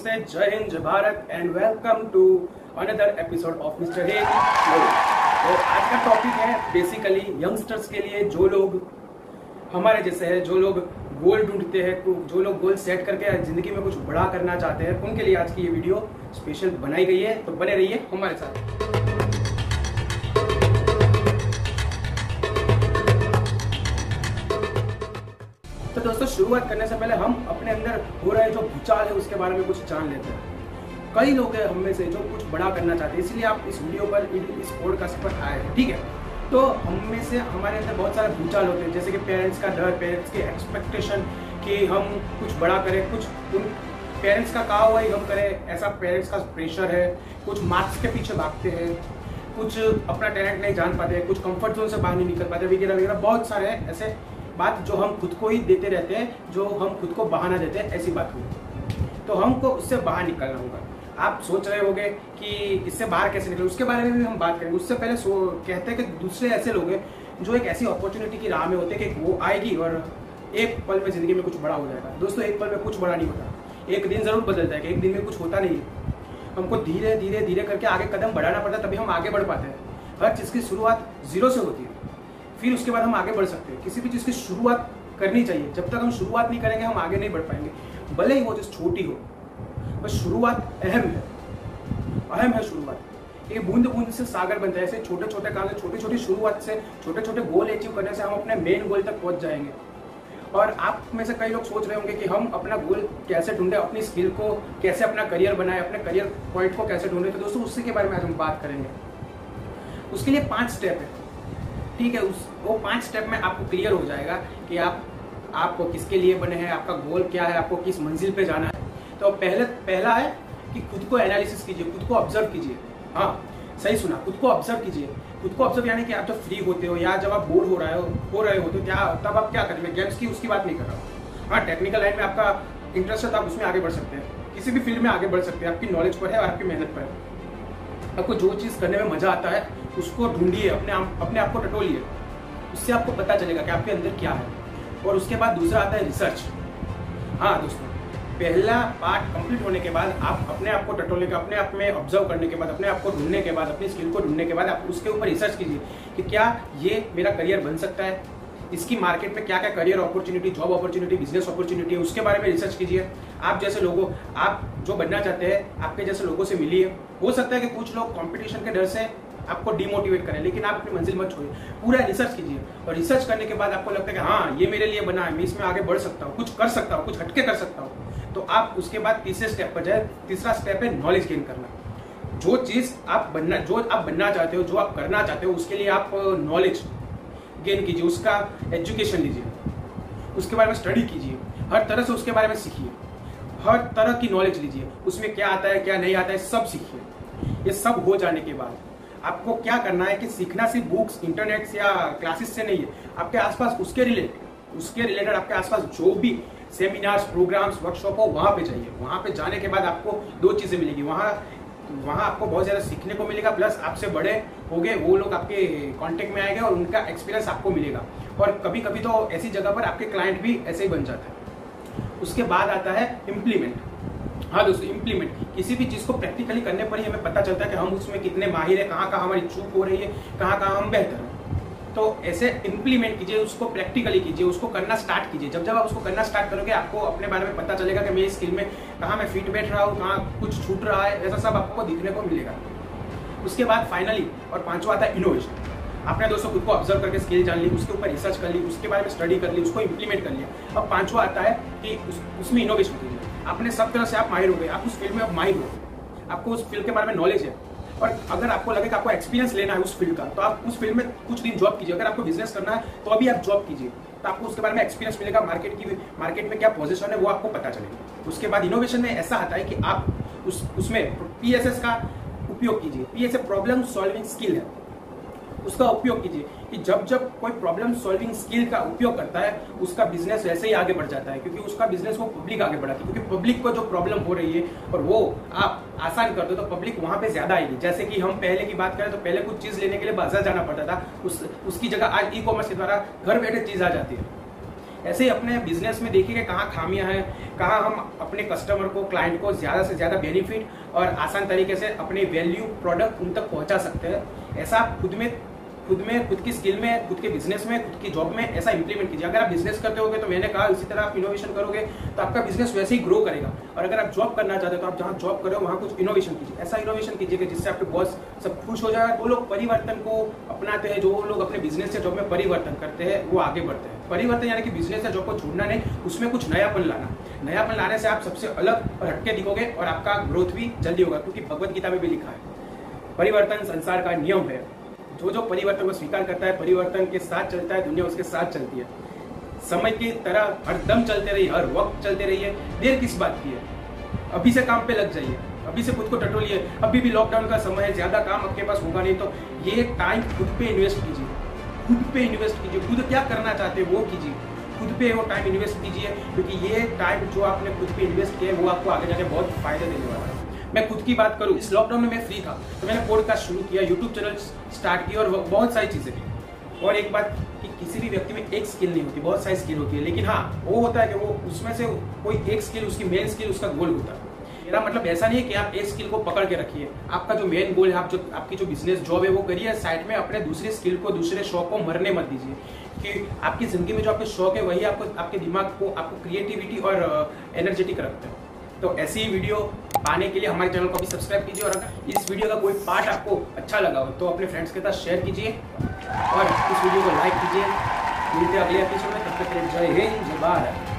नमस्ते, जय हिंद, जय Bharat and welcome to another episode of mister हे तो आज का टॉपिक है बेसिकली यंगस्टर्स के लिए जो लोग, हमारे जैसे हैं, जो लोग गोल ढूंढते हैं जो लोग गोल सेट करके ज़िंदगी में कुछ बड़ा करना चाहते हैं, उनके लिए आज की ये वीडियो स्पेशल बनाई गई है। तो बने रहिए हमारे साथ। तो दोस्तों, शुरुआत करने से पहले हम अपने अंदर हो रहे जो भूचाल है, उसके बारे में कुछ जान लेते हैं। कई लोग हैं हम में से जो कुछ बड़ा करना चाहते हैं, इसलिए आप इस वीडियो पर, इस पॉडकास्ट पर आए हैं, ठीक है? तो हम में से हमारे अंदर बहुत सारे भूचाल होते हैं, जैसे कि पेरेंट्स का डर पेरेंट्स के एक्सपेक्टेशन कि हम कुछ बड़ा करें, कुछ उन पेरेंट्स का कहा हुआ ही हम करें, ऐसा पेरेंट्स का प्रेशर है, कुछ मार्क्स के पीछे भागते हैं, कुछ अपना टैलेंट नहीं जान पाते, कुछ कंफर्ट जोन से बाहर नहीं निकल पाते, वगैरह वगैरह, बहुत सारे ऐसे बात जो हम खुद को ही देते रहते हैं, जो हम खुद को बहाना देते हैं, ऐसी बात हुई। तो हमको उससे बाहर निकलना होगा। आप सोच रहे होंगे कि इससे बाहर कैसे निकले? उसके बारे में भी हम बात करेंगे। उससे पहले कहते हैं कि दूसरे ऐसे लोग हैं, जो एक ऐसी अपॉर्चुनिटी की राह में होते हैं कि वो आएगी और एक पल में ज़िंदगी में कुछ बड़ा हो जाएगा। दोस्तों, एक पल में कुछ बड़ा नहीं होता। एक दिन ज़रूर बदल जाएगा एक दिन में कुछ होता नहीं हमको धीरे धीरे धीरे करके आगे कदम बढ़ाना पड़ता है, तभी हम आगे बढ़ पाते हैं। हर चीज़ की शुरुआत ज़ीरो से होती है। फिर उसके बाद हम आगे बढ़ सकते हैं। किसी भी चीज़ की शुरुआत करनी चाहिए। जब तक हम शुरुआत नहीं करेंगे, हम आगे नहीं बढ़ पाएँगे। भले ही वो चीज़ छोटी हो बस शुरुआत अहम है। अहम है शुरुआत। ये बूंद बूंद से सागर बनता है ऐसे छोटे छोटे काम से छोटी छोटी शुरुआत से छोटे छोटे गोल अचीव करने से हम अपने मेन गोल तक पहुँच जाएँगे। और आप में से कई लोग सोच रहे होंगे कि हम अपना गोल कैसे ढूंढे, अपनी स्किल को कैसे अपना करियर बनाए, अपने करियर पॉइंट को कैसे ढूंढे। तो दोस्तों, उसी के बारे में आज हम बात करेंगे। उसके लिए पाँच स्टेप है। ठीक है, उस, वो पाँच स्टेप में आपको क्लियर हो जाएगा कि आप, आपको किसके लिए बने हैं, आपका गोल क्या है, आपको किस मंजिल पे जाना है। तो पहले, पहला है कि खुद को एनालिसिस कीजिए, खुद को ऑब्ज़र्व कीजिए। हाँ सही सुना, खुद को ऑब्ज़र्व कीजिए। खुद को ऑब्ज़र्व यानी कि आप जब फ्री होते हो, या जब आप बोर हो रहे हो हो रहे हो तो क्या, तब आप क्या करेंगे? गेम्स की उसकी बात नहीं कर रहा हूँ। हाँ टेक्निकल लाइन में आपका इंटरेस्ट है तो आप उसमें आगे बढ़ सकते हैं। किसी भी फ़ील्ड में आगे बढ़ सकते हैं। आपकी नॉलेज पर है और आपकी मेहनत पर है। आपको जो चीज़ करने में मज़ा आता है उसको ढूंढिए, अपने आप अपने आप को टटोलिए। उससे आपको पता चलेगा कि आपके अंदर क्या है। और उसके बाद दूसरा आता है रिसर्च हाँ दोस्तों, पहला पार्ट कंप्लीट होने के बाद आप अपने आप को टटोलने के, अपने आप में ऑब्ज़र्व करने के बाद, अपने आप को ढूँढने के बाद, अपनी स्किल को ढूँढने के बाद आप उसके ऊपर रिसर्च कीजिए कि क्या ये मेरा करियर बन सकता है। इसकी मार्केट में क्या क्या career opportunity job opportunity business opportunity है, उसके बारे में रिसर्च कीजिए। आप जैसे लोगों, आप जो बनना चाहते हैं, आपके जैसे लोगों से मिलिए। हो सकता है कि कुछ लोग कॉम्पिटिशन के डर से आपको डिमोटिवेट करें, लेकिन आप अपनी मंजिल मत छोड़िए। पूरा रिसर्च कीजिए। और रिसर्च करने के बाद आपको लगता है कि हाँ ये मेरे लिए बना है, मैं इसमें आगे बढ़ सकता हूँ, कुछ कर सकता हूँ, कुछ हटके कर सकता हूँ। तो आप उसके बाद तीसरे स्टेप पर जाए। तीसरा स्टेप है नॉलेज गेन करना। जो चीज़ आप बनना, जो आप बनना चाहते हो, जो आप करना चाहते हो, उसके लिए आप नॉलेज गेन कीजिए, उसका एजुकेशन लीजिए उसके बारे में स्टडी कीजिए। हर तरह से उसके बारे में सीखिए। हर तरह की नॉलेज लीजिए। उसमें क्या आता है, क्या नहीं आता है, सब सीखिए। ये सब हो जाने के बाद आपको क्या करना है कि सीखना सिर्फ़ बुक्स इंटरनेट या क्लासेस से नहीं है। आपके आसपास उसके रिलेटेड उसके रिलेटेड आपके आसपास जो भी सेमिनार्स प्रोग्राम्स वर्कशॉप हो, वहाँ पे जाइए। वहाँ पे जाने के बाद आपको दो चीज़ें मिलेगी। वहाँ वहाँ आपको बहुत ज़्यादा सीखने को मिलेगा प्लस आपसे बड़े हो गए वो लोग आपके कांटेक्ट में आएँगे और उनका एक्सपीरियंस आपको मिलेगा। और कभी कभी तो ऐसी जगह पर आपके क्लाइंट भी ऐसे ही बन जाते हैं। उसके बाद आता है इम्प्लीमेंट हाँ दोस्तों इम्प्लीमेंट किसी भी चीज़ को प्रैक्टिकली करने पर ही हमें पता चलता है कि हम उसमें कितने माहिर है कहाँ कहाँ हमारी चूक हो रही है कहाँ कहाँ हम बेहतर हैं। तो ऐसे इम्प्लीमेंट कीजिए उसको प्रैक्टिकली कीजिए उसको करना स्टार्ट कीजिए। जब जब आप उसको करना स्टार्ट करोगे आपको अपने बारे में पता चलेगा कि मेरी स्किल में कहाँ मैं फिट बैठ रहा हूँ कहाँ कुछ छूट रहा है ऐसा सब आपको दिखने को मिलेगा। उसके बाद फाइनली और पांचवा आता है इनोवेशन आपने दोस्तों खुद को ऑब्ज़र्व करके स्किल जान ली उसके ऊपर रिसर्च कर ली उसके बारे में स्टडी कर ली उसको इम्प्लीमेंट कर लिया। अब पांचवा आता है कि उस, उसमें इनोवेशन कीजिए अपने सब तरह से आप माहिर हो गए, आप उस फ़ील्ड में आप माहिर हो। आपको उस फ़ील्ड के बारे में नॉलेज है। और अगर आपको लगे कि आपको एक्सपीरियंस लेना है उस फ़ील्ड का तो आप उस फ़ील्ड में कुछ दिन जॉब कीजिए। अगर आपको बिज़नेस करना है तो अभी आप जॉब कीजिए। तो आपको उसके बारे में एक्सपीरियंस मिलेगा मार्केट की मार्केट में क्या पोजिशन है, वो आपको पता चलेगा उसके बाद इनोवेशन में ऐसा आता है कि आप उस, उसमें पीएसएस का उपयोग कीजिए। पीएसए प्रॉब्लम सॉल्विंग स्किल है। उसका उपयोग कीजिए कि जब जब कोई प्रॉब्लम सॉल्विंग स्किल का उपयोग करता है, उसका बिज़नेस वैसे ही आगे बढ़ जाता है, क्योंकि उसका बिज़नेस वो पब्लिक आगे बढ़ाती है, क्योंकि पब्लिक को जो प्रॉब्लम हो रही है और वो आप आसान कर दो तो पब्लिक वहाँ पे ज़्यादा आएगी। जैसे कि हम पहले की बात करें तो पहले कुछ चीज़ लेने के लिए बाज़ार जाना पड़ता था। उस, उसकी जगह आज ई कॉमर्स के द्वारा घर बैठे चीज़ आ जाती है। ऐसे ही अपने बिज़नेस में देखिए कि कहाँ खामियाँ हैं, कहाँ हम अपने कस्टमर को क्लाइंट को ज़्यादा से ज़्यादा बेनिफिट और आसान तरीके से अपने वैल्यू प्रोडक्ट उन तक पहुँचा सकते हैं। ऐसा खुद में खुद में, खुद की स्किल में, खुद के बिज़नेस में, खुद की जॉब में ऐसा इंप्लीमेंट कीजिए। अगर आप बिज़नेस करते होगे तो मैंने कहा, इसी तरह आप इनोवेशन करोगे तो आपका बिज़नेस वैसे ही ग्रो करेगा। और अगर आप जॉब करना चाहते हो तो आप जहाँ जॉब करो वहाँ कुछ इनोवेशन कीजिए। ऐसा इनोवेशन कीजिए जिससे आपके बॉस सब खुश हो जाए। वो लोग परिवर्तन को अपनाते हैं, जो लोग अपने बिज़नेस या जॉब में परिवर्तन करते हैं, वो आगे बढ़ते हैं। परिवर्तन यानी कि बिज़नेस या जॉब को छोड़ना नहीं, उसमें कुछ नयापन लाना। नयापन लाने से आप सबसे अलग और हटके दिखोगे और आपका ग्रोथ भी जल्दी होगा, क्योंकि भगवत गीता में भी लिखा है। परिवर्तन संसार का नियम है। जो जो परिवर्तन को स्वीकार करता है, परिवर्तन के साथ चलता है, दुनिया उसके साथ चलती है। समय की तरह हर दम चलते रहिए, हर वक्त चलते रहिए, देर किस बात की है? अभी से काम पे लग जाइए, अभी से खुद को टटोलिए, अभी भी लॉकडाउन का समय है, ज़्यादा काम आपके पास होगा नहीं तो ये टाइम खुद पे इन्वेस्ट कीजिए, खुद पे इन्वेस्ट कीजिए, खुद क्या करना चाहते हैं वो कीजिए, खुद पे वो टाइम इन्वेस्ट कीजिए, क्योंकि ये टाइम जो आपने खुद पे इन्वेस्ट किया है, वो आपको आगे जाके बहुत फ़ायदा देने वाला है। मैं खुद की बात करूँ, इस लॉकडाउन में मैं फ्री था तो मैंने पॉडकास्ट शुरू किया यूट्यूब चैनल स्टार्ट किया और बहुत सारी चीज़ें की। और एक बात कि किसी भी व्यक्ति में एक स्किल नहीं होती, बहुत सारी स्किल होती है, लेकिन हाँ वो होता है कि वो उसमें से कोई एक स्किल उसकी मेन स्किल उसका गोल होता है। मेरा मतलब ऐसा नहीं है कि आप एक स्किल को पकड़ के रखिए। आपका जो मेन गोल है, आप जो, आपकी जो बिज़नेस जॉब है, वो करिए साइड में अपने दूसरे स्किल को, दूसरे शौक को मरने मत दीजिए। कि आपकी ज़िंदगी में जो आपके शौक है, वही आपको, आपके दिमाग को, आपको क्रिएटिविटी और एनर्जेटिक रखते हैं। तो ऐसी ही वीडियो पाने के लिए हमारे चैनल को भी सब्सक्राइब कीजिए और अगर इस वीडियो का कोई पार्ट आपको अच्छा लगा हो तो अपने फ्रेंड्स के साथ शेयर कीजिए और इस वीडियो को लाइक कीजिए। मिलते अगले एपिसोड में, तब तक जय हिंद, जय भारत।